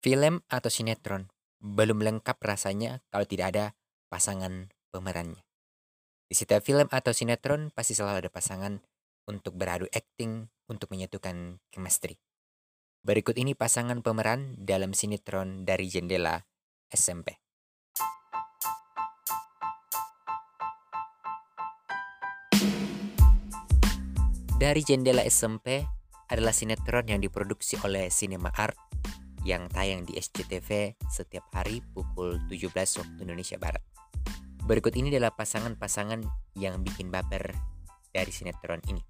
Film atau sinetron belum lengkap rasanya kalau tidak ada pasangan pemerannya. Di setiap film atau sinetron pasti selalu ada pasangan untuk beradu akting untuk menyatukan chemistry. Berikut ini pasangan pemeran dalam sinetron dari jendela SMP. Dari jendela SMP adalah sinetron yang diproduksi oleh Cinema Art yang tayang di SCTV setiap hari pukul 17 waktu Indonesia Barat. Berikut ini adalah pasangan-pasangan yang bikin baper dari sinetron ini.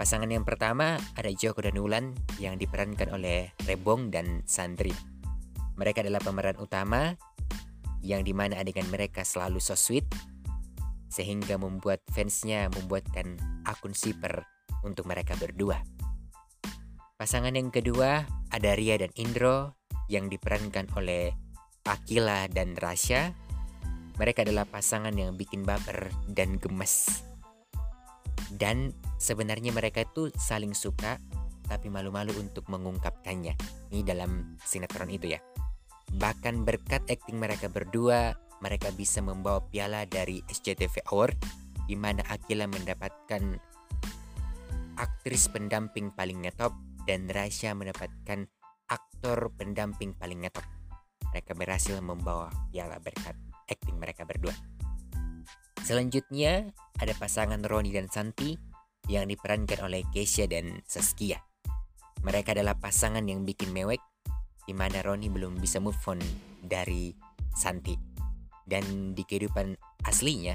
Pasangan yang pertama ada Joko dan Ulan yang diperankan oleh Rebong dan Sandri. Mereka adalah pemeran utama yang di mana adegan mereka selalu so sweet sehingga membuat fansnya membuatkan akun siper untuk mereka berdua. Pasangan yang kedua ada Ria dan Indro yang diperankan oleh Akila dan Rasya. Mereka adalah pasangan yang bikin baper dan gemes. Dan sebenarnya mereka itu saling suka tapi malu-malu untuk mengungkapkannya. Ini dalam sinetron itu ya. Bahkan berkat akting mereka berdua, mereka bisa membawa piala dari SCTV Award di mana Akila mendapatkan aktris pendamping paling ngetop dan Rasya mendapatkan aktor pendamping paling ngetop. Mereka berhasil membawa piala berkat akting mereka berdua. Selanjutnya ada pasangan Roni dan Santi yang diperankan oleh Keisha dan Saskia. Mereka adalah pasangan yang bikin mewek di mana Roni belum bisa move on dari Santi. Dan di kehidupan aslinya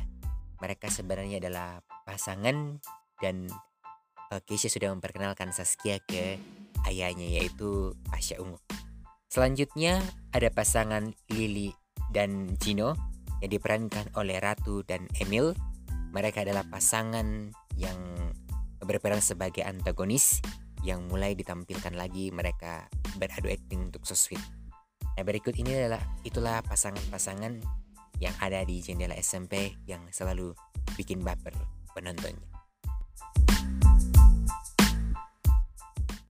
mereka sebenarnya adalah pasangan dan Keisha sudah memperkenalkan Saskia ke ayahnya yaitu Pasha Ungu. Selanjutnya ada pasangan Lily dan Gino yang diperankan oleh Ratu dan Emil. Mereka adalah pasangan yang berperan sebagai antagonis yang mulai ditampilkan lagi mereka beradu akting untuk so sweet. Nah berikut ini adalah itulah pasangan-pasangan yang ada di jendela SMP yang selalu bikin baper penontonnya.